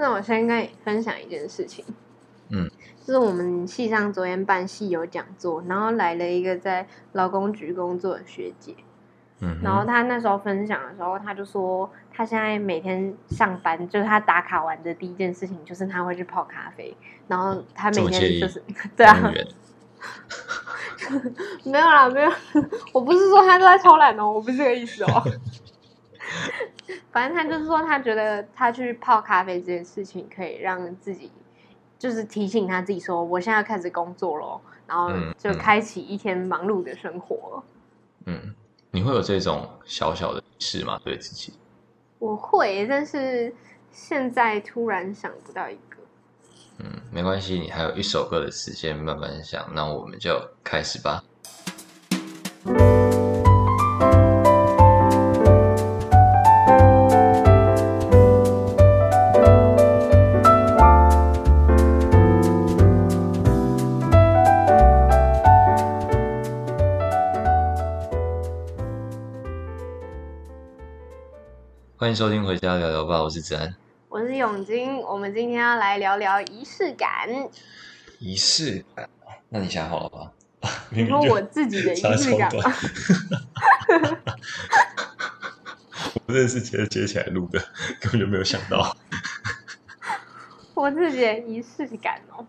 那我先跟你分享一件事情。嗯，就是我们系上昨天办系有讲座，然后来了一个在劳工局工作的学姐。嗯，然后她那时候分享的时候，她就说她现在每天上班，就是她打卡完的第一件事情就是她会去泡咖啡，然后她每天就是 对啊，没有啦，没有，我不是说她都在偷懒哦，我不是这个意思哦。反正他就是说，他觉得他去泡咖啡这件事情可以让自己，就是提醒他自己说，我现在要开始工作咯，然后就开启一天忙碌的生活。嗯。你会有这种小小的仪式吗？对自己？我会，但是现在突然想不到一个。嗯，没关系，你还有一首歌的时间慢慢想，那我们就开始吧。欢迎收听《回家聊聊吧》，我是子安，我是永金。我们今天要来聊聊仪式感。仪式感？那你想好了吗？你说我自己的仪式感吗？我真的是接接起来录的，根本就没有想到。我自己的仪式感哦。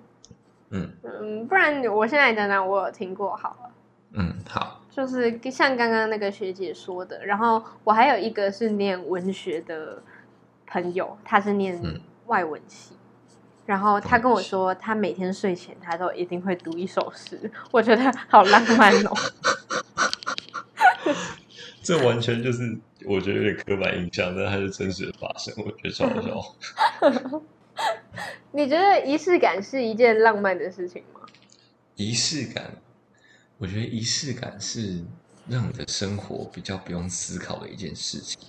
嗯嗯，不然我现在讲讲，我有听过好了。嗯，好。就是像刚刚那个学姐说的，然后我还有一个是念文学的朋友，他是念外文系，嗯、然后他跟我说，他每天睡前他都一定会读一首诗，我觉得好浪漫哦。这完全就是我觉得有点刻板印象，但它是真实的发生，我觉得超好笑。你觉得仪式感是一件浪漫的事情吗？仪式感。我觉得仪式感是让你的生活比较不用思考的一件事情。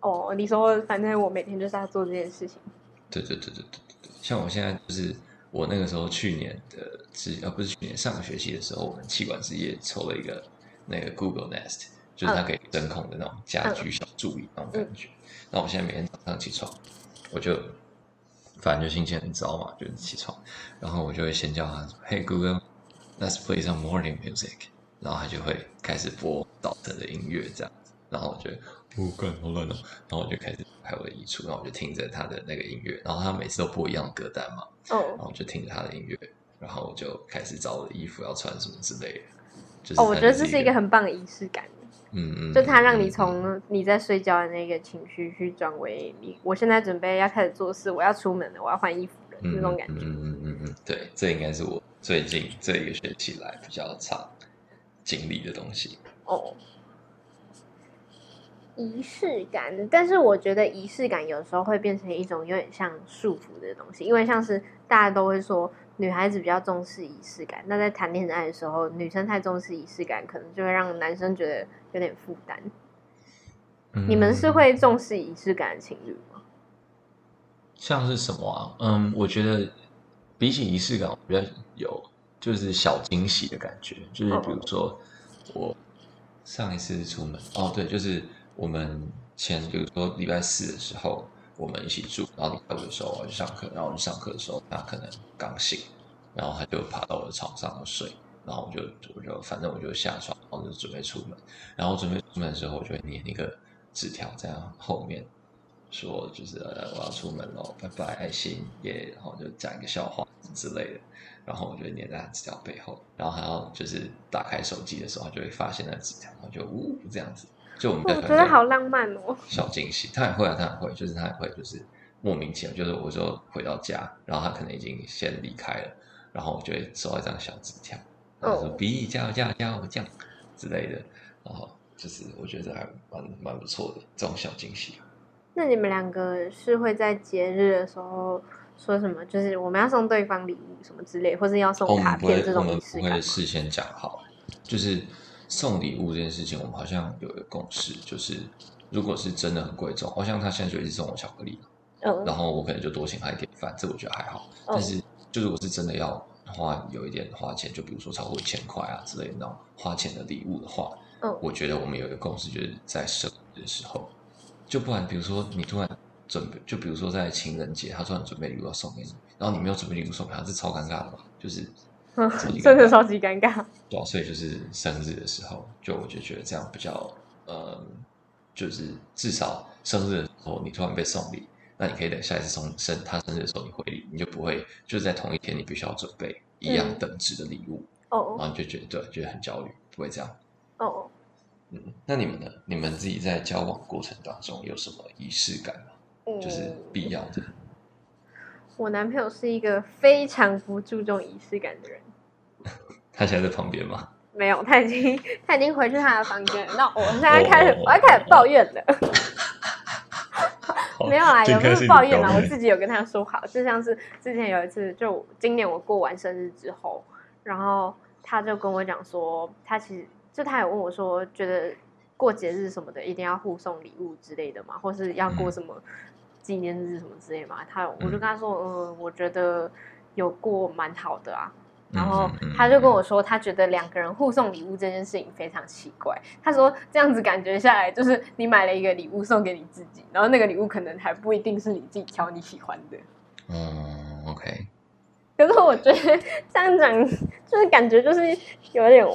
哦，你说反正我每天就是要做这件事情。对对对对对对，像我现在就是我那个时候去年的，是啊不是去年上个学期的时候，我们气管事业抽了一个那个 Google Nest，就是它可以声控的那种家居小助理那种感觉。那、嗯、我现在每天早上起床，我就反正就心情很糟嘛，就是起床，然后我就会先叫他说：“嘿，Google。” Let's play some morning music，然后他就会开始播早晨的音乐这样子，然后我觉得哦，干好乱哦，然后我就开始拍我的衣橱，然后我就听着他的那个音乐，然后他每次都播一样的歌单嘛，哦，然后我就听着他的音乐，然后我就开始找我的衣服要穿什么之类的。就是、哦，我觉得这是一个很棒的仪式感，嗯嗯，就他让你从你在睡觉的那个情绪去转为你，我现在准备要开始做事，我要出门了，我要换衣服了，那种感觉，嗯嗯嗯嗯，对，这应该是我。最近这一个学期来比较长经历的东西哦，仪式感。但是我觉得仪式感有时候会变成一种有点像束缚的东西，因为像是大家都会说女孩子比较重视仪式感，那在谈恋爱的时候，女生太重视仪式感，可能就会让男生觉得有点负担。嗯，你们是会重视仪式感的情侣吗？像是什么啊？嗯，我觉得。比起仪式感，我比较有就是小惊喜的感觉，就是比如说我上一次出门哦，对，就是我们前比如说礼拜四的时候我们一起住，然后礼拜五的时候我去上课，然后我去上课的时候他可能刚醒，然后他就爬到我的床上睡，然后我就我就反正我就下床，然后就准备出门，然后准备出门的时候我就会粘一个纸条在后面。说就是呃我要出门喽，拜拜，爱心耶，然后就讲一个笑话之类的，然后我就会粘在他纸条背后，然后还要就是打开手机的时候，就会发现那纸条，然后就呜这样子，就我们我觉得好浪漫哦，小惊喜，他也会啊，他也会，就是他也会，就是莫名其妙，就是我就回到家，然后他可能已经先离开了，然后我就会收到一张小纸条，然后说“比加油加油加油”这样之类的，然后就是我觉得还蛮蛮不错的这种小惊喜。那你们两个是会在节日的时候说什么？就是我们要送对方礼物什么之类，或是要送卡片这种仪式感？我们不会事先讲好，就是送礼物这件事情，我们好像有一个共识，就是如果是真的很贵重，好像他现在就一直送我巧克力，嗯，然后我可能就多请他一点饭，这我觉得还好。但是，就如果是真的要花有一点花钱，就比如说超过一千块啊之类的那种花钱的礼物的话，嗯，我觉得我们有一个共识，就是在生日的时候。就不然，比如说你突然准备，就比如说在情人节，他突然准备礼物要送给你，然后你没有准备礼物送给他，这超尴尬的嘛，就是真的 超级尴尬。对啊，所以就是生日的时候，就我就觉得这样比较，呃，就是至少生日的时候你突然被送礼，那你可以等下一次送生他生日的时候你回礼，你就不会就是在同一天你必须要准备一样等值的礼物，哦、嗯，然后你就觉得对，觉得很焦虑，不会这样，哦。嗯，那你们呢？你们自己在交往过程当中有什么仪式感吗？嗯，就是必要的。我男朋友是一个非常不注重仪式感的人。他现在在旁边吗？没有，他已经他已经回去他的房间。那我现在开始，哦、我要开始抱怨了。没有啊，有没有抱怨嘛？我自己有跟他说好，就像是之前有一次，就今年我过完生日之后，然后他就跟我讲说，他其实。就他有问我说，觉得过节日什么的一定要互送礼物之类的嘛，或是要过什么纪念日什么之类嘛？他我就跟他说，嗯，我觉得有过蛮好的啊。然后他就跟我说，他觉得两个人互送礼物这件事情非常奇怪。他说这样子感觉下来，就是你买了一个礼物送给你自己，然后那个礼物可能还不一定是你自己挑你喜欢的。嗯，OK。可是我觉得这样讲，就是感觉就是有点。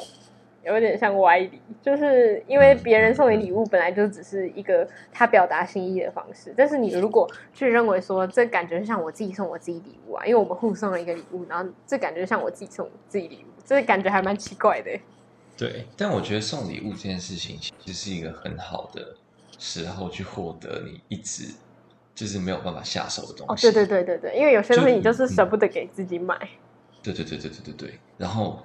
有点像歪理，就是因为别人送你礼物本来就只是一个他表达心意的方式，但是你如果去认为说这感觉像我自己送我自己礼物啊，因为我们互送了一个礼物，然后这感觉像我自己送自己礼物，这感觉还蛮奇怪的。对，但我觉得送礼物这件事情其实是一个很好的时候去获得你一直就是没有办法下手的东西。哦，对对对对对，因为有些东西你就是舍不得给自己买。对对对对对对对，然后。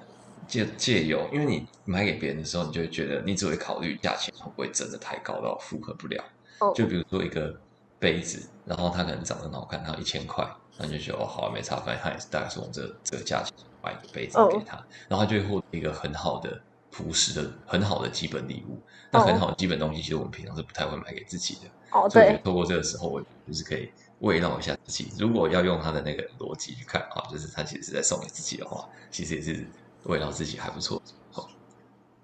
借借由，因为你买给别人的时候，你就会觉得你只会考虑价钱会不会真的太高到负荷不了。Oh. 就比如说一个杯子，然后它可能长得很好看，它一千块，那你就觉得哦，好没差，反正他也是大概是用这个、这个价钱买一个杯子给他，oh. 然后他就会获得一个很好的朴实的、很好的基本礼物。那很好的基本东西，其实我们平常是不太会买给自己的。哦，oh, 所以透过这个时候，我就是可以慰劳一下自己。如果要用他的那个逻辑去看啊，就是他其实是在送给自己的话，其实也是。味道自己还不错，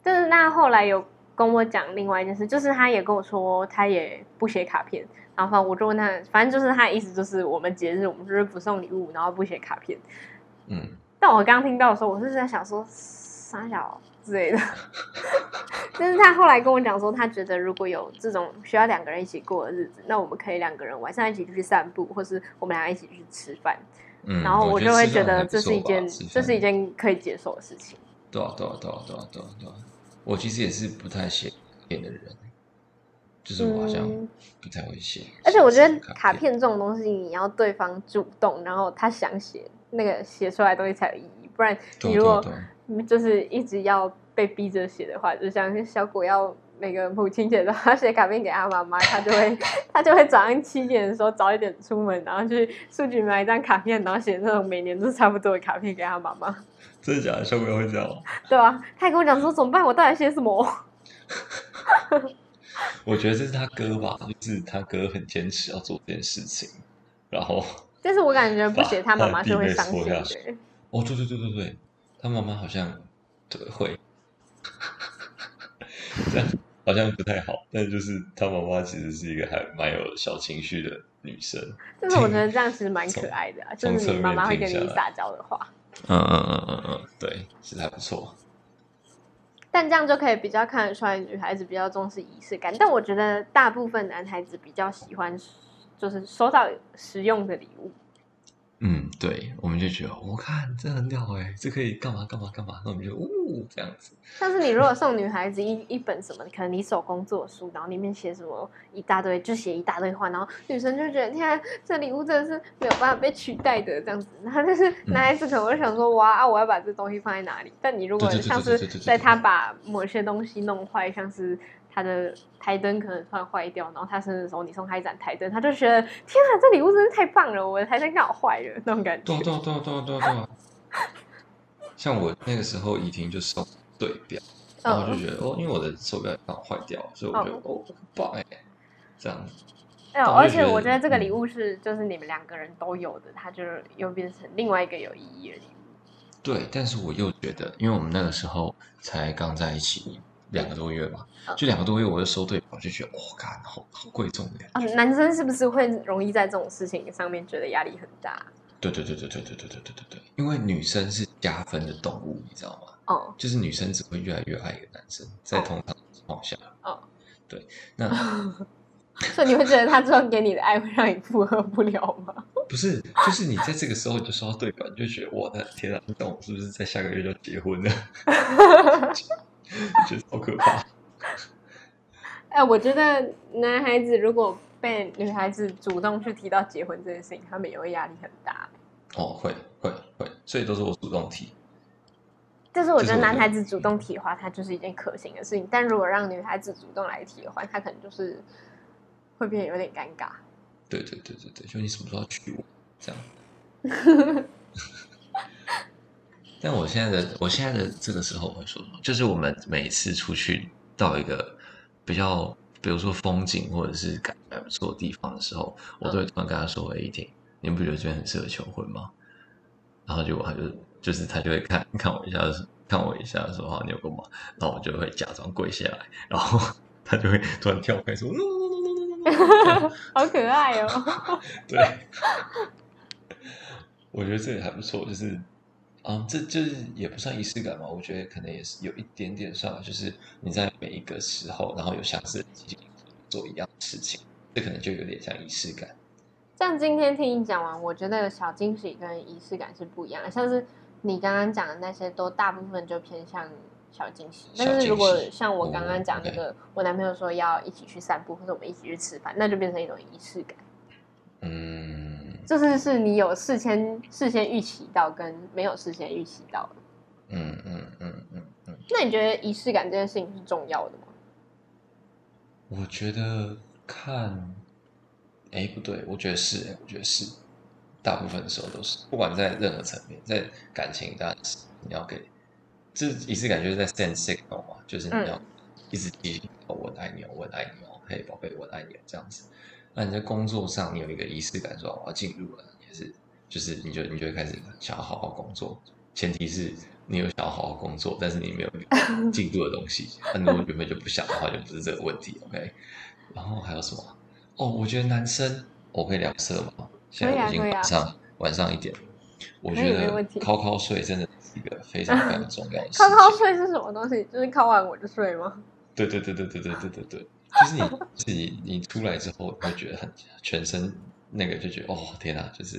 但是那后来有跟我讲另外一件事，就是他也跟我说他也不写卡片，然后反正我就问他，反正就是他的意思就是我们节日我们就是不送礼物，然后不写卡片。嗯，但我刚听到的时候，我是在想说傻小之类的，但是他后来跟我讲说，他觉得如果有这种需要两个人一起过的日子，那我们可以两个人晚上一起去散步，或是我们俩一起去吃饭。嗯，然后我就会觉得这是一件，这是一件可以接受的事情。对啊，对啊，对啊，对啊，对啊，对啊！我其实也是不太写卡片的人，就是我好像不太会写。而且我觉得卡片这种东西，你要对方主动，然后他想写，那个写出来的东西才有意义。不然你如果就是一直要被逼着写的话，就像小果要。每个母亲节都要写卡片给他妈妈，他就会他就会早上七点的时候早一点出门，然后去书局买一张卡片，然后写那种每年都差不多的卡片给他妈妈。真的假的？小朋友会这样？对啊，他还跟我讲说怎么办？我到底写什么？我觉得这是他哥吧，就是他哥很坚持要做这件事情，然后但是我感觉不写他妈妈是会伤心的。哦，对对对对对，他妈妈好像对会这样。好像不太好，但就是他妈妈其实是一个还蛮有小情绪的女生。但是我觉得这样其实蛮可爱的啊，就是你妈妈会跟你撒娇的话。嗯嗯嗯嗯嗯，对，其实还不错。但这样就可以比较看得出来，女孩子比较重视仪式感。但我觉得大部分男孩子比较喜欢，就是收到实用的礼物。嗯，对，我们就觉得我看这很屌哎，这可以干嘛干嘛干嘛，那我们就呜、哦、这样子。但是你如果送女孩子一一本什么，可能你手工做书，然后里面写什么一大堆，就写一大堆话，然后女生就觉得天啊，这礼物真的是没有办法被取代的这样子。然后但是男孩子可能会想说，嗯、哇啊，我要把这东西放在哪里？但你如果像是在他把某些东西弄坏，像是。他的台灯可能突然坏掉，然后他生日的时候你送他一盏台灯，他就觉得天啊，这礼物真是太棒了！我的台灯刚好坏了，那种感觉。对对对对对对。像我那个时候，怡婷就送对表，然后我就觉得哦，因为我的手表刚好坏掉，所以我觉得哦，很棒哎，这样。哎，而且我觉得这个礼物是就是你们两个人都有的，它就又变成另外一个有意义的礼物。对，但是我又觉得，因为我们那个时候才刚在一起。两个多月吧，就两个多月我就收对我，就觉得哇，干好好贵重的啊！男生是不是会容易在这种事情上面觉得压力很大？对对对对对对对对对对对，因为女生是加分的动物，你知道吗？哦，就是女生只会越来越爱一个男生，在通常情况下，哦，对，那 所以你会觉得他这样给你的爱会让你负荷不了吗？不是，就是你在这个时候就收到对表，你就觉得我的天啊，你懂我是不是在下个月就结婚了？觉得好可怕。哎、欸，我觉得男孩子如果被女孩子主动去提到结婚这件事情，他们也会压力很大。哦，会会会，所以都是我主动提。就是我觉得男孩子主动提的话，它就是一件可行的事情。但如果让女孩子主动来提的话，他可能就是会变得有点尴尬。对对对对对，就你什么时候要娶我这样。但我现在的我现在的这个时候我会说什么？就是我们每次出去到一个比较，比如说风景或者是感觉还不错的地方的时候，我都会突然跟他说：“哎、嗯，一婷，你不觉得这边很适合求婚吗？”然后结果他就就是他就会看看我一下，看我一下说：“好，你有空吗？”然后我就会假装跪下来，然后 他就会突然跳开说：“ 好可爱哦！” 对，我觉得这也还不错，就是。嗯，这就是也不算仪式感嘛。我觉得可能也是有一点点上，就是你在每一个时候，然后有相似的情景做一样的事情，这可能就有点像仪式感。像今天听你讲完，我觉得小惊喜跟仪式感是不一样的。像是你刚刚讲的那些，都大部分就偏向小惊喜。小惊喜。但是如果像我刚刚讲那个，哦 okay、我男朋友说要一起去散步，或者我们一起去吃饭，那就变成一种仪式感。嗯。就是是你有事先事先预期到，跟没有事先预期到的。嗯嗯嗯嗯嗯。那你觉得仪式感这件事情是重要的吗？我觉得看，哎，不对，我觉得是，哎，我觉得是，大部分的时候都是，不管在任何层面，在感情当然是你要给，这仪式感就是在 send signal 嘛，就是你要一直提醒我，我爱你哦，我爱你哦，嘿，宝贝，我爱你哦，这样子。那你在工作上，你有一个仪式感，说我要进入了，也是，就是你就你就会开始想要好好工作。前提是你有想要好好工作，但是你没有 进度的东西。那如果原本就不想的话，就不是这个问题。OK。然后还有什么？哦，我觉得男生我可以聊色吗？现在已经晚上晚上一点，我觉得靠靠睡真的是一个非常非常重要的 事情。靠靠睡是什么东西？就是靠完我就睡吗？对对对对对对对对对。就是你 自己，你出来之后会觉得很全身那个就觉得哦天哪，就是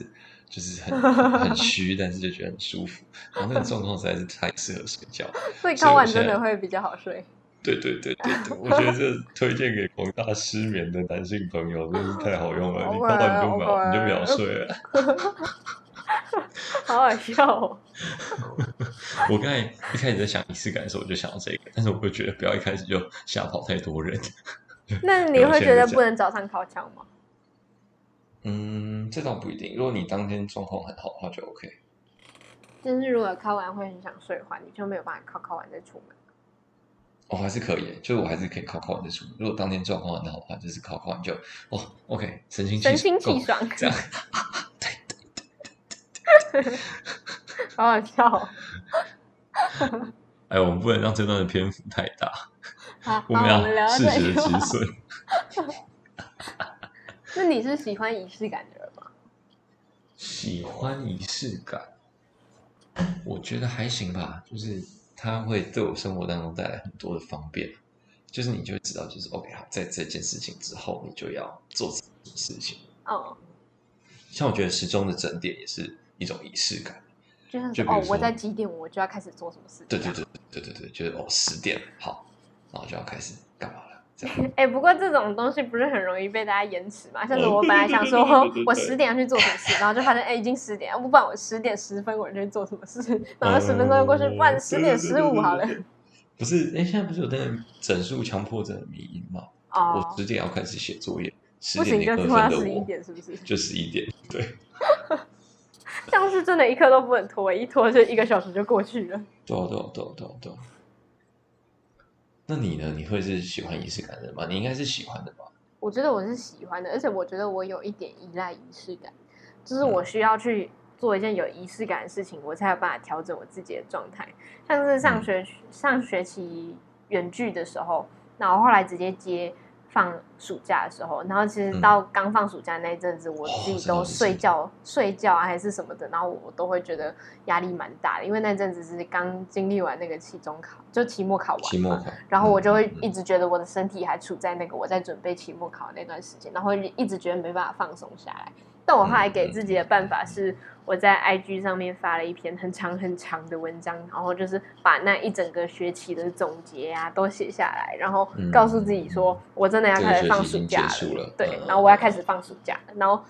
就是很很 虚，但是就觉得很舒服。然后那个状况实在是太适合睡觉，所以敲完真的会比较好睡。对对对对对，我觉得这推荐给广大失眠的男性朋友真是太好用了。你敲完你就秒你就秒睡了，好好笑哦。我刚才一开始在想仪式感的时候，我就想到这个，但是我会觉得不要一开始就吓跑太多人。那你会觉得不能早上靠枪吗？嗯，这倒不一定。如果你当天状况很好的话，就 OK。但是如果靠完会很想睡的话，你就没有办法靠靠完再出门。我、哦、还是可以，就是我还是可以靠靠完再出门。如果当天状况很好的话，就是靠靠完就哦，OK，神清气神清气爽，这样。对对对对，好好笑、哦。哎，我们不能让这段的篇幅太大。好，我们要适时的止损。那你是喜欢仪式感的人吗？喜欢仪式感，我觉得还行吧。就是它会对我生活当中带来很多的方便。就是你就知道，就是 OK，好，在这件事情之后，你就要做什么事情。哦。像我觉得时钟的整点也是一种仪式感。就是说，哦，我在几点我就要开始做什么事情。对对对对对对，就是哦，十点好。然后就要开始干嘛了？这样。哎、欸，不过这种东西不是很容易被大家延迟嘛？像是我本来想说，我十点要去做什么事，然后就发现，哎、欸，已经十点，不管我十点十分我就去做什么事，然后十分钟又过去，不然十点十五好了。不是，哎、欸，现在不是有那个整数强迫症的迷因吗？哦。我十点要开始写作业，十点零二分的我，就十一点是不是？就十一点，对。这样是真的，一刻都不能拖，一拖就一个小时就过去了。对对对对对。那你呢？你会是喜欢仪式感的吗？你应该是喜欢的吧？我觉得我是喜欢的，而且我觉得我有一点依赖仪式感，就是我需要去做一件有仪式感的事情，我才有办法调整我自己的状态。像是上学、嗯、上学期远距的时候，然后后来直接接。放暑假的时候，然后其实到刚放暑假那一阵子，嗯、我自己都睡觉、哦、睡觉啊，还是什么的，然后我都会觉得压力蛮大的，因为那阵子是刚经历完那个期中考，就期末考完，期末考，然后我就会一直觉得我的身体还处在那个我在准备期末考那段时间，然后一直觉得没办法放松下来。但我后来给自己的办法是，我在 IG 上面发了一篇很长很长的文章，然后就是把那一整个学期的总结啊都写下来，然后告诉自己说，我真的要开始放暑假了。了对，然后我要开始放暑假，然后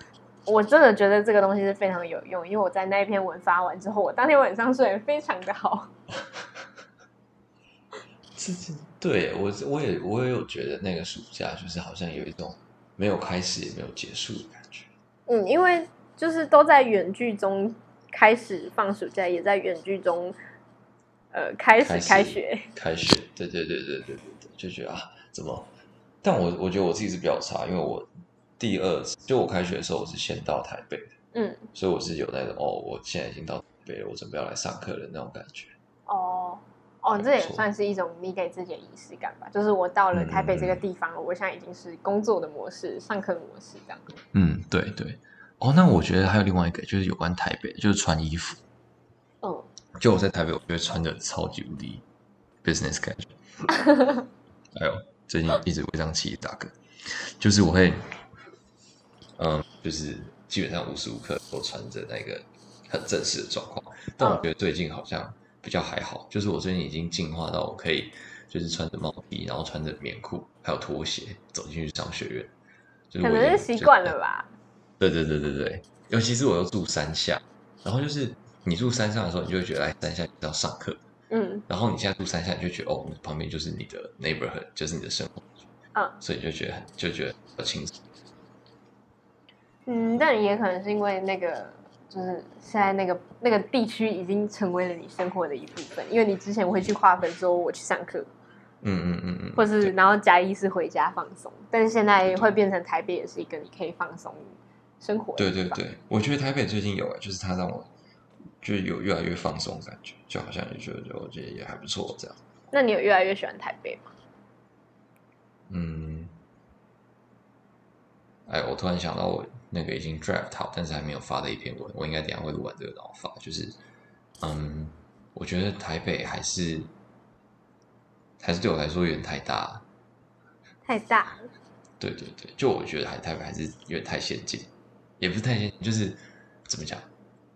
我真的觉得这个东西是非常有用，因为我在那一篇文发完之后，我当天晚上睡得非常的好。对我，我也我也有觉得那个暑假就是好像有一种没有开始也没有结束的感觉。嗯，因为就是都在远距中开始放暑假，也在远距中呃开始开学。开学，对对对对对对对，就觉得啊，怎么？但我我觉得我自己是比较差，因为我第二次就我开学的时候，我是先到台北的，嗯，所以我是有那种哦，我现在已经到台北了，我准备要来上课的那种感觉。哦哦，这也算是一种你给自己的仪式感吧？就是我到了台北这个地方，嗯、我现在已经是工作的模式、上课的模式这样。嗯，对对。哦，那我觉得还有另外一个，就是有关台北，就是穿衣服。嗯，就我在台北，我觉得穿的超级无敌 business 感觉。还有最近一直会这样气大哥，就是我会，嗯，就是基本上无时无刻都穿着那个很正式的状况。但我觉得最近好像比较还好，就是我最近已经进化到我可以，就是穿着毛衣，然后穿着棉裤，还有拖鞋走进去商学院。可能是习惯了吧。对对对对对，尤其是我又住山下，然后就是你住山上的时候，你就会觉得哎，山下要上课，嗯，然后你现在住山下，你就觉得哦，旁边就是你的 neighborhood，就是你的生活，嗯，所以就觉得就觉得比较轻松。嗯，但也可能是因为那个，就是现在那个那个地区已经成为了你生活的一部分，因为你之前会去划分说我去上课，嗯嗯嗯嗯，或是然后嘉义是回家放松，但是现在会变成台北也是一个你可以放松。生活对对对，我觉得台北最近有，就是它让我就有越来越放松的感觉，就好像也觉得，就我觉得也还不错这样。那你有越来越喜欢台北吗？嗯，哎，我突然想到，我那个已经 draft 好，但是还没有发的一篇文，我应该等下会录完这个然后发。就是，嗯，我觉得台北还是还是对我来说有点太大，太大。对对对，就我觉得还台北还是有点太先进。也不是太先进，就是怎么讲，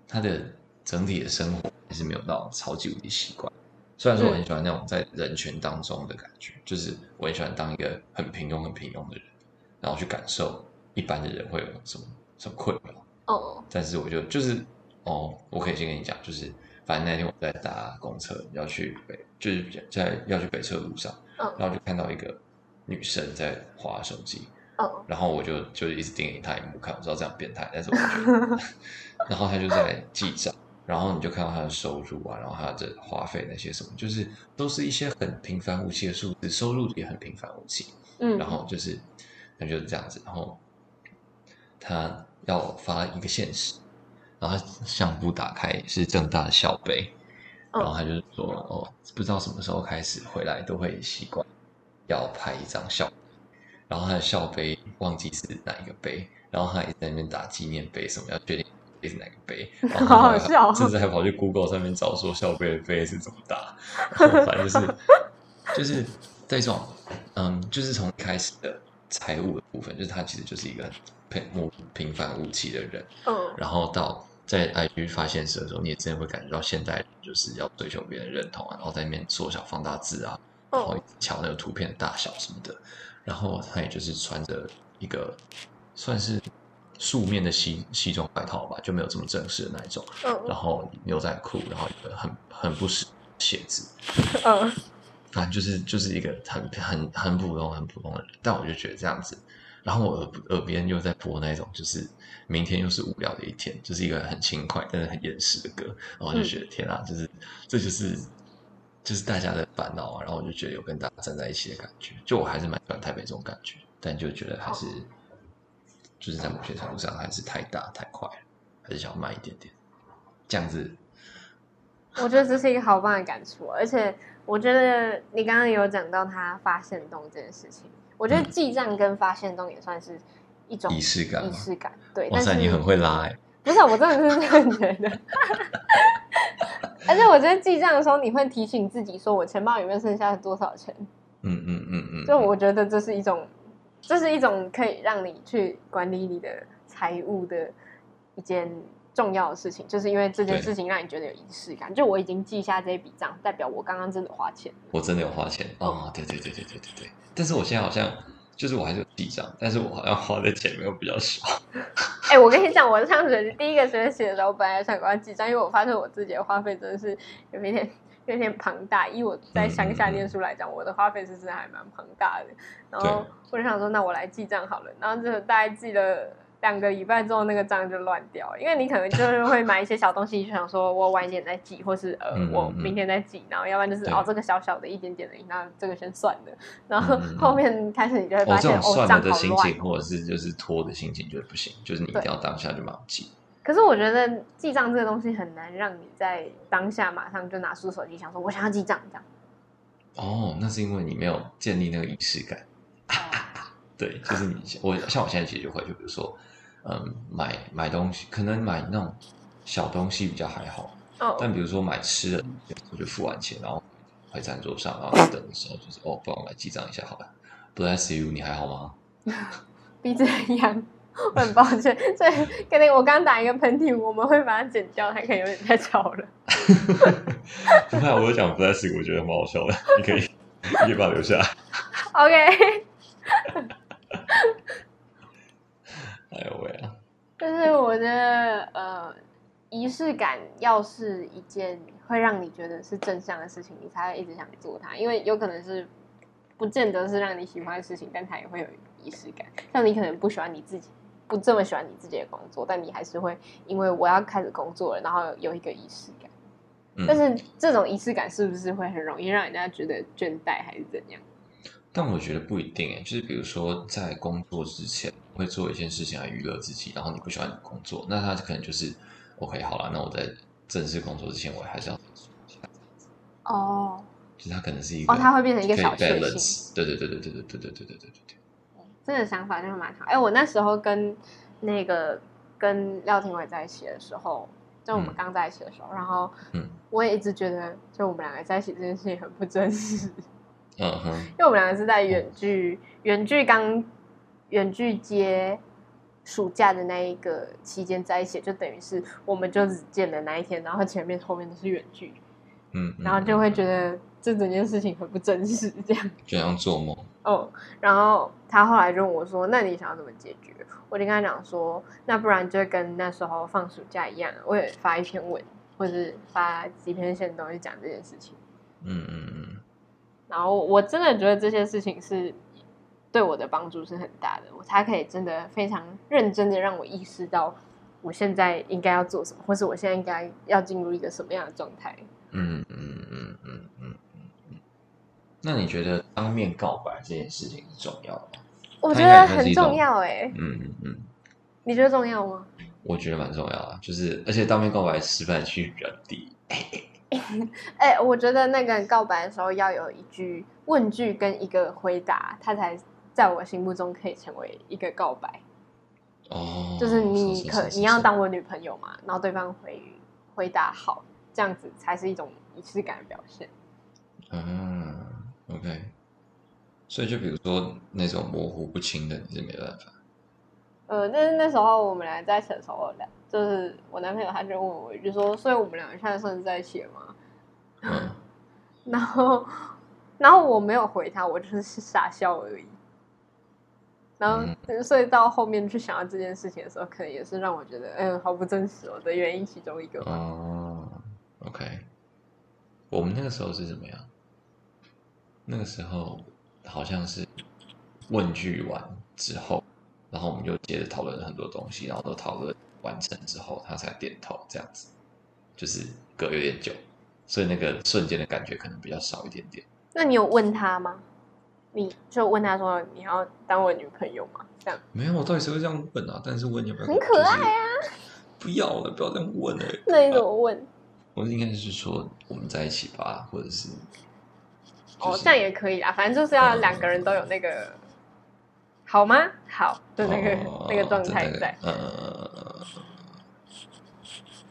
他的整体的生活还是没有到超级无敌习惯。虽然说我很喜欢那种在人群当中的感觉，嗯、就是我很喜欢当一个很平庸、很平庸的人，然后去感受一般的人会有什么什么困扰。哦。但是我就就是哦，我可以先跟你讲，就是反正那天我在搭公车要去北，就是在要去北车的路上，嗯、然后就看到一个女生在滑手机。Oh. 然后我就就一直盯着他萤幕看，我知道这样变态，但是我觉得，然后她就在记账，然后你就看到她的收入啊，然后她的花费那些什么，就是都是一些很平凡无奇的数字，收入也很平凡无奇，嗯，然后就是那就是这样子，然后他要发一个现实，然后他相簿打开是正大的校杯，oh. 然后他就说哦，不知道什么时候开始回来都会习惯要拍一张校。然后他的校杯忘记是哪一个杯，然后他也在那边打纪念碑，什么要确定杯是哪个杯，然后好好笑，甚至还跑去 Google 上面找说校杯的杯是怎么打，然 后反正就是就是在这种嗯，就是从开始的财务的部分，就是他其实就是一个平平平凡无奇的人，嗯，然后到在 IG 发现时的时候，你也真的会感觉到现代人就是要追求别人认同啊，然后在那边缩小放大字啊，然后瞧那个图片的大小什么的。然后他也就是穿着一个算是素面的西西装外套吧，就没有这么正式的那一种。嗯。然后牛仔裤，然后一个很很不实鞋子。嗯。反正就是就是一个很很很普通很普通的人，但我就觉得这样子。然后我耳耳边又在播那种，就是明天又是无聊的一天，就是一个很轻快但是很厌世的歌。然后我就觉得、嗯、天啊，就是这就是。就是大家的烦恼啊，然后我就觉得有跟大家站在一起的感觉，就我还是蛮喜欢台北这种感觉，但就觉得还是就是在某些程度上还是太大太快了，还是想要慢一点点，这样子我觉得这是一个好棒的感触，而且我觉得你刚刚有讲到他发现动这件事情，我觉得记账跟发现动也算是一种仪式感。仪式感，对。哇塞，你很会拉哎！不是，我真的是这样觉得。而且我觉得记账的时候，你会提醒自己说，我钱包里面剩下多少钱。嗯嗯嗯嗯。就我觉得这是一种，这是一种可以让你去管理你的财务的一件。重要的事情，就是因为这件事情让你觉得有仪式感。就我已经记下这一笔账，代表我刚刚真的花钱。我真的有花钱哦，对对对对对对对。但是我现在好像就是我还是有记账，但是我好像花的钱没有比较少。哎、欸，我跟你讲，我上学期第一个学期的时候，我本来想过要记账，因为我发现我自己的花费真的是有一点有点庞大。以我在乡下念书来讲，我的花费是真的还蛮庞大的。然后我就想说，那我来记账好了。然后就大概记了。两个礼拜之后，那个账就乱掉，因为你可能就是会买一些小东西，就想说我晚一点再记，或是呃我明天再记，然后要不然就是哦这个小小的一点点的，那这个先算了，然后 后面开始你就会发现哦算了的心情，或者是就是拖的心情就不行，就是你一定要当下就马上记。可是我觉得记账这个东西很难让你在当下马上就拿出手机想说我想要记账这样。哦，那是因为你没有建立那个仪式感。对，就是你我像我现在其实就会，就比如说。嗯，买买东西可能买那种小东西比较还好，oh. 但比如说买吃的，我就付完钱，然后回餐桌上，然后等的时候就是哦，帮我来记账一下好了。Bless you，你还好吗？鼻子很痒，我很抱歉。所以可能我刚打一个喷嚏，我们会把它剪掉，它可能有点太吵了。不怕，我有讲 Bless you，我觉得蛮好笑的，你可以，你可以把它留下。OK。哎呦喂啊！就是我觉得，呃，仪式感要是一件会让你觉得是正向的事情，你才会一直想做它。因为有可能是不见得是让你喜欢的事情，但它也会有仪式感。像你可能不喜欢你自己，不这么喜欢你自己的工作，但你还是会因为我要开始工作了，然后有一个仪式感。嗯。但是这种仪式感是不是会很容易让人家觉得倦怠，还是怎样？但我觉得不一定诶，就是比如说在工作之前会做一件事情来娱乐自己，然后你不喜欢你工作，那他可能就是 OK 好了，那我在正式工作之前，我还是要哦，就他可能是一个哦，他会变成一个小确幸，对对对对对对对对对对对对对，这个想法就是蛮好。哎，我那时候跟那个跟廖廷伟在一起的时候，就我们刚在一起的时候，嗯、然后嗯，我也一直觉得就我们两个在一起这件事情很不真实。嗯哼，因为我们两个是在远距，远距刚远距接暑假的那一个期间在一起，就等于是我们就只见了那一天，然后前面后面都是远距，嗯，然后就会觉得这整件事情很不真实，这样就像做梦。哦，然后他后来就问我说：“那你想要怎么解决？”我就跟他讲说：“那不然就跟那时候放暑假一样，我也发一篇文，或者是发几篇线东西讲这件事情。”嗯嗯嗯。然后我真的觉得这些事情是对我的帮助是很大的，我才可以真的非常认真的让我意识到我现在应该要做什么，或是我现在应该要进入一个什么样的状态。嗯嗯嗯嗯嗯嗯嗯。那你觉得当面告白这件事情是重要的吗？我觉得很重要哎。嗯嗯嗯。你觉得重要吗？我觉得蛮重要啊，就是而且当面告白失败率比较低。哎、欸，我觉得那个人告白的时候要有一句问句跟一个回答，他才在我心目中可以成为一个告白。哦，就是你可你要当我女朋友嘛？然后对方回回答好，这样子才是一种仪式感的表现。嗯，OK。所以就比如说那种模糊不清的，你是没办法。呃，但是那时候我们俩在一起的时候，就是我男朋友他就问我一句说：“所以我们两个现在算是在一起了吗？”嗯，然后，然后我没有回他，我就是傻笑而已。然后，嗯、所以到后面去想到这件事情的时候，可能也是让我觉得，嗯，好不真实哦的原因其中一个。哦，OK。我们那个时候是怎么样？那个时候好像是问句完之后。然后我们就接着讨论了很多东西，然后都讨论完成之后，他才点头，这样子，就是隔有点久，所以那个瞬间的感觉可能比较少一点点。那你有问他吗？你就问他说：“你要当我女朋友吗？”这样没有，我到底是会这样问啊？但是问有没有很可爱啊？不要了，不要这样问了。那你怎么问？我应该是说我们在一起吧，或者是、就是、哦，这样也可以啦，反正就是要两个人都有那个、嗯、好吗？好的那个、哦、那个状态在。呃，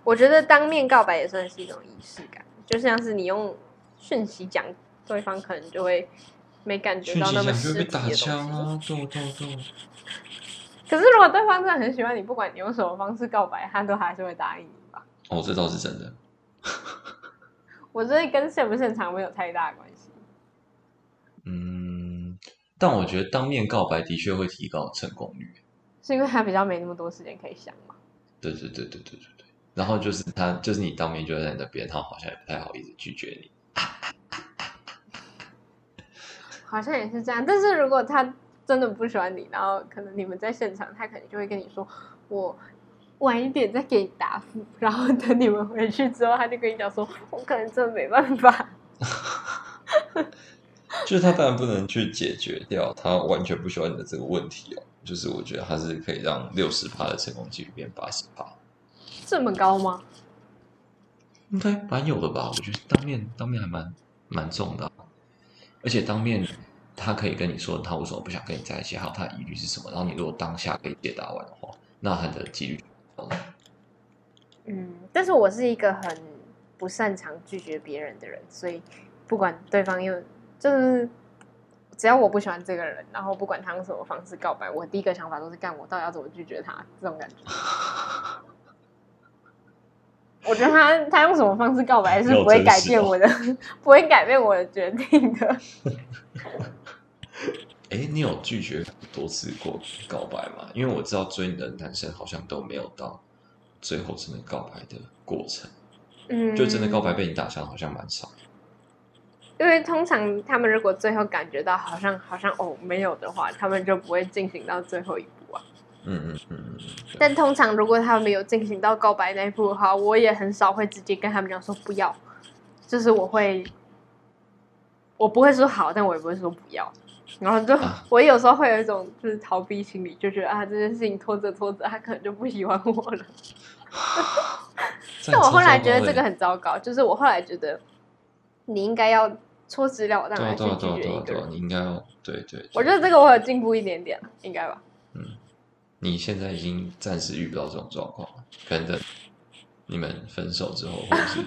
我觉得当面告白也算是一种仪式感，就像是你用讯息讲，对方可能就会没感觉到那么实际的东西。啊、对对对。可是如果对方真的很喜欢你，不管你用什么方式告白，他都还是会答应你吧？哦，这倒是真的。我觉得跟现不现场没有太大关系。嗯，但我觉得当面告白的确会提高成功率，是因为他比较没那么多时间可以想嘛？对对对对对对对。然后就是他，就是你当面就在那边，他好像也不太好意思拒绝你。好像也是这样，但是如果他真的不喜欢你，然后可能你们在现场，他可能就会跟你说：“我晚一点再给你答复。”然后等你们回去之后，他就跟你讲说：“我可能真的没办法。”就是他当然不能去解决掉他完全不喜欢你的这个问题哦。就是我觉得他是可以让六十趴的成功几率变八十趴，这么高吗？应该蛮有的吧？我觉得当面当面还蛮蛮重的。而且当面，他可以跟你说他为什么不想跟你在一起，还有他的疑虑是什么。然后你如果当下可以解答完的话，那他的几率高了。嗯，但是我是一个很不擅长拒绝别人的人，所以不管对方又，就是只要我不喜欢这个人，然后不管他用什么方式告白，我第一个想法都是干我到底要怎么拒绝他这种感觉。我觉得他他用什么方式告白是不会改变我的，哦、不会改变我的决定的。哎、欸，你有拒绝多次过告白吗？因为我知道追你的男生好像都没有到最后真的告白的过程。嗯，就真的告白被你打伤好像蛮少。因为通常他们如果最后感觉到好像好像哦没有的话，他们就不会进行到最后一步啊。嗯嗯嗯嗯，但通常如果他们没有进行到告白那一步的话，我也很少会直接跟他们讲说不要，就是我会，我不会说好，但我也不会说不要，然后就、啊、我有时候会有一种就是逃避心理，就觉得啊这件事情拖着拖着，他可能就不喜欢我了。但我后来觉得这个很糟糕，就是我后来觉得你应该要戳直了当来去拒绝一个人，你应该要对对，对，我觉得这个我有进步一点点，应该吧？嗯。你现在已经暂时遇不到这种状况了，可能等你们分手之后，或者是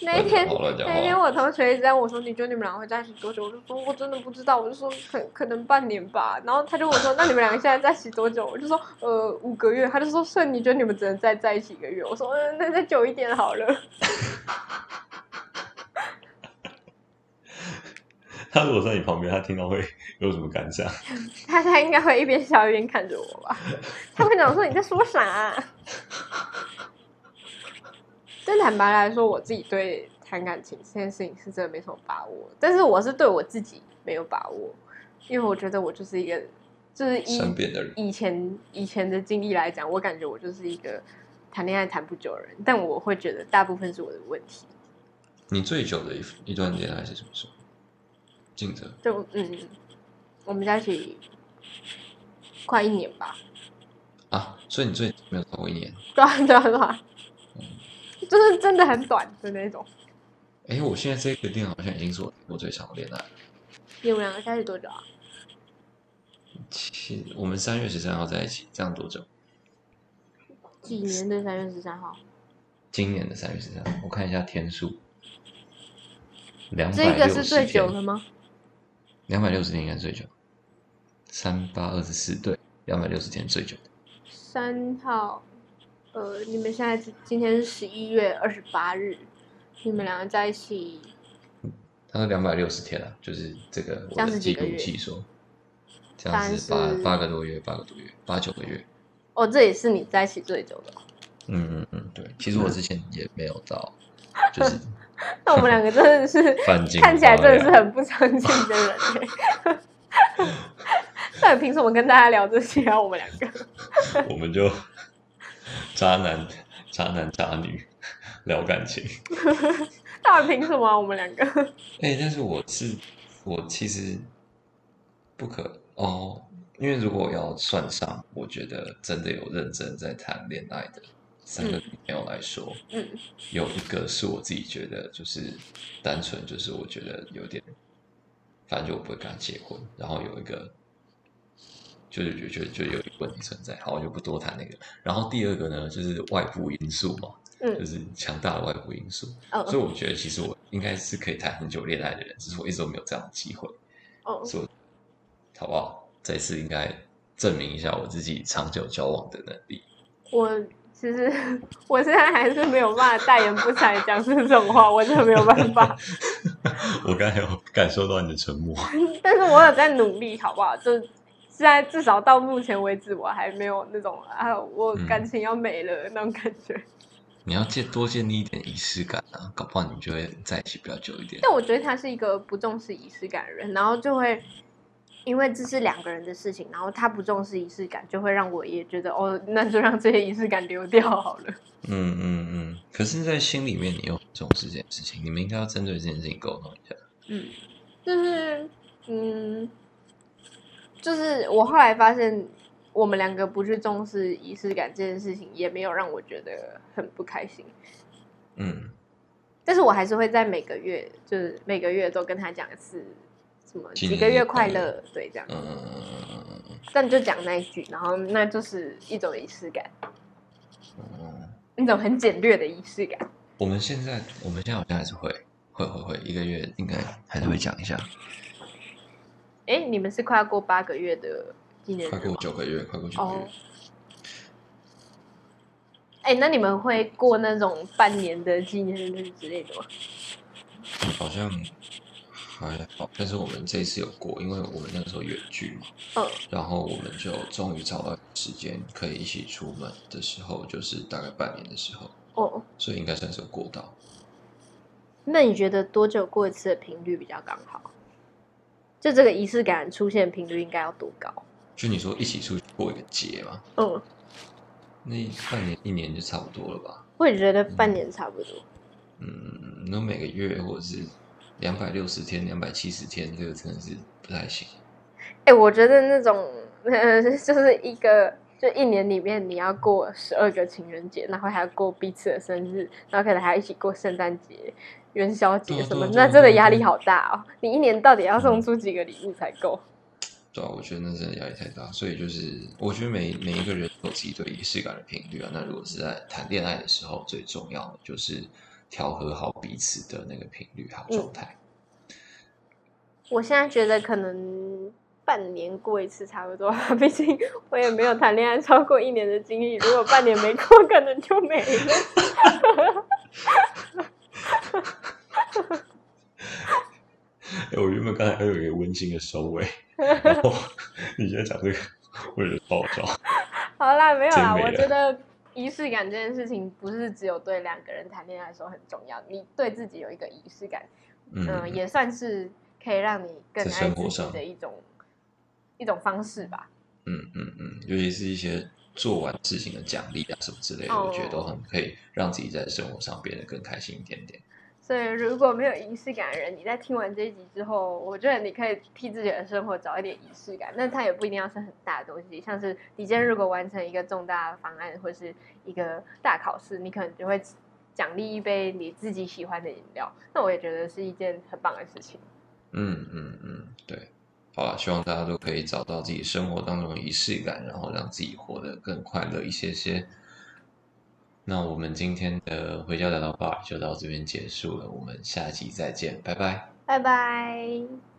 那一天，那一天我同学一直在问我说：“你觉得你们两个会在一起多久？”我就说：“我真的不知道。”我就说：“可可能半年吧。”然后他就问我说：“那你们两个现在在一起多久？”我就说：“呃，五个月。”他就说：“所以你觉得你们只能再在一起一个月？”我说：“嗯，那再久一点好了。”他如果在你旁边，他听到会有什么感想？他他应该会一边笑一边看着我吧。他会讲说：“你在说啥啊？” 但坦白来说，我自己对谈感情这件事情是真的没什么把握。但是我是对我自己没有把握，因为我觉得我就是一个，就是以身边的人以前以前的经历来讲，我感觉我就是一个谈恋爱谈不久的人。但我会觉得大部分是我的问题。你最久的一一段恋爱是什么时候？就嗯，我们在一起快一年吧。啊，所以你最没有超过一年？对啊，对啊，对啊，嗯，就是真的很短的那种。哎、欸，我现在这个恋爱好像已经是我我最长的恋爱。你们两个在一起多久啊？七，我们三月十三号在一起，这样多久？几年的三月十三号？今年的三月十三号，我看一下天数。两这个是最久的吗？两百六十天应该最久，三八二十四对，两百六十天最久的。三号，呃，你们现在今天是十一月二十八日，你们两个在一起，他说两百六十天了，就是这个我的记录器说，这样子八八个多月，八个多月，八九个月。哦，这也是你在一起最久的。嗯嗯嗯，对，其实我之前也没有到，就是。那我们两个真的是 看起来真的是很不相信的人，到底凭什么跟大家聊这些啊？我们两个，我们就渣男、渣男、渣女聊感情，到底凭什么啊？我们两个？哎、欸，但是我是我其实不可哦，因为如果要算上，我觉得真的有认真在谈恋爱的，三个女朋友来说，嗯，有一个是我自己觉得就是单纯，就是我觉得有点，反正就我不会跟他结婚。然后有一个，就是觉得就有问题存在，好，我就不多谈那个。然后第二个呢，就是外部因素嘛，嗯，就是强大的外部因素。哦，所以我觉得其实我应该是可以谈很久恋爱的人，只是我一直都没有这样的机会。哦，所以好不好？这次应该证明一下我自己长久交往的能力。我。其实我现在还是没有办法大言不惭讲出这种话，我真的没有办法。我刚才有感受到你的沉默，但是我有在努力，好不好？就现在至少到目前为止，我还没有那种啊，我感情要没了、嗯、那种感觉。你要建多建立一点仪式感啊，搞不好你们就会在一起比较久一点。但我觉得他是一个不重视仪式感的人，然后就会。因为这是两个人的事情，然后他不重视仪式感，就会让我也觉得哦，那就让这些仪式感丢掉好了。嗯嗯嗯。可是，在心里面，你又重视这件事情，你们应该要针对这件事情沟通一下。嗯，就是嗯，就是我后来发现，我们两个不去重视仪式感这件事情，也没有让我觉得很不开心。嗯，但是我还是会在每个月，就是每个月都跟他讲一次。什么几个月快乐？对，这样。嗯嗯嗯嗯嗯。但就讲那一句，然后那就是一种仪式感。嗯。一种很简略的仪式感。我们现在，我们现在好像还是会，会会会，一个月应该还是会讲一下。哎，你们是快要过八个月的纪念日？快过九个月，快过九个月。哎，那你们会过那种半年的纪念日之类的吗？好像。还好，但是我们这次有过，因为我们那个时候远距嘛，嗯，然后我们就终于找到时间可以一起出门的时候，就是大概半年的时候，哦，所以应该算是有过到。那你觉得多久过一次的频率比较刚好？就这个仪式感出现频率应该要多高？就你说一起出去过一个节嘛，嗯，那半年一年就差不多了吧？我也觉得半年差不多。嗯，那每个月或者是。两百六十天，两百七十天，这个真的是不太行。哎、欸，我觉得那种呃，就是一个，就一年里面你要过十二个情人节，然后还要过彼此的生日，然后可能还要一起过圣诞节、元宵节什么，那真的压力好大哦。你一年到底要送出几个礼物才够？对啊，我觉得那真的压力太大。所以就是，我觉得每每一个人都有自己对仪式感的频率啊。那如果是在谈恋爱的时候，最重要的就是。调和好彼此的那个频率和状态。我现在觉得可能半年过一次差不多，毕竟我也没有谈恋爱超过一年的经历。如果半年没过，可能就没了。哎，我原本刚才还有一个温馨的收尾，然后你现在讲这个，我有点爆笑。好啦，没有啦，我觉得。仪式感这件事情不是只有对两个人谈恋爱的时候很重要，你对自己有一个仪式感，嗯、呃，也算是可以让你更爱自己的一种一种方式吧。嗯嗯嗯，尤其是一些做完事情的奖励啊什么之类的，哦、我觉得都很可以让自己在生活上变得更开心一点点。所以，如果没有仪式感的人，你在听完这一集之后，我觉得你可以替自己的生活找一点仪式感。那它也不一定要是很大的东西，像是你今天如果完成一个重大的方案或是一个大考试，你可能就会奖励一杯你自己喜欢的饮料。那我也觉得是一件很棒的事情。嗯嗯嗯，对。好了，希望大家都可以找到自己生活当中的仪式感，然后让自己活得更快乐一些些。那我们今天的回家聊聊吧就到这边结束了，我们下期再见，拜拜，拜拜。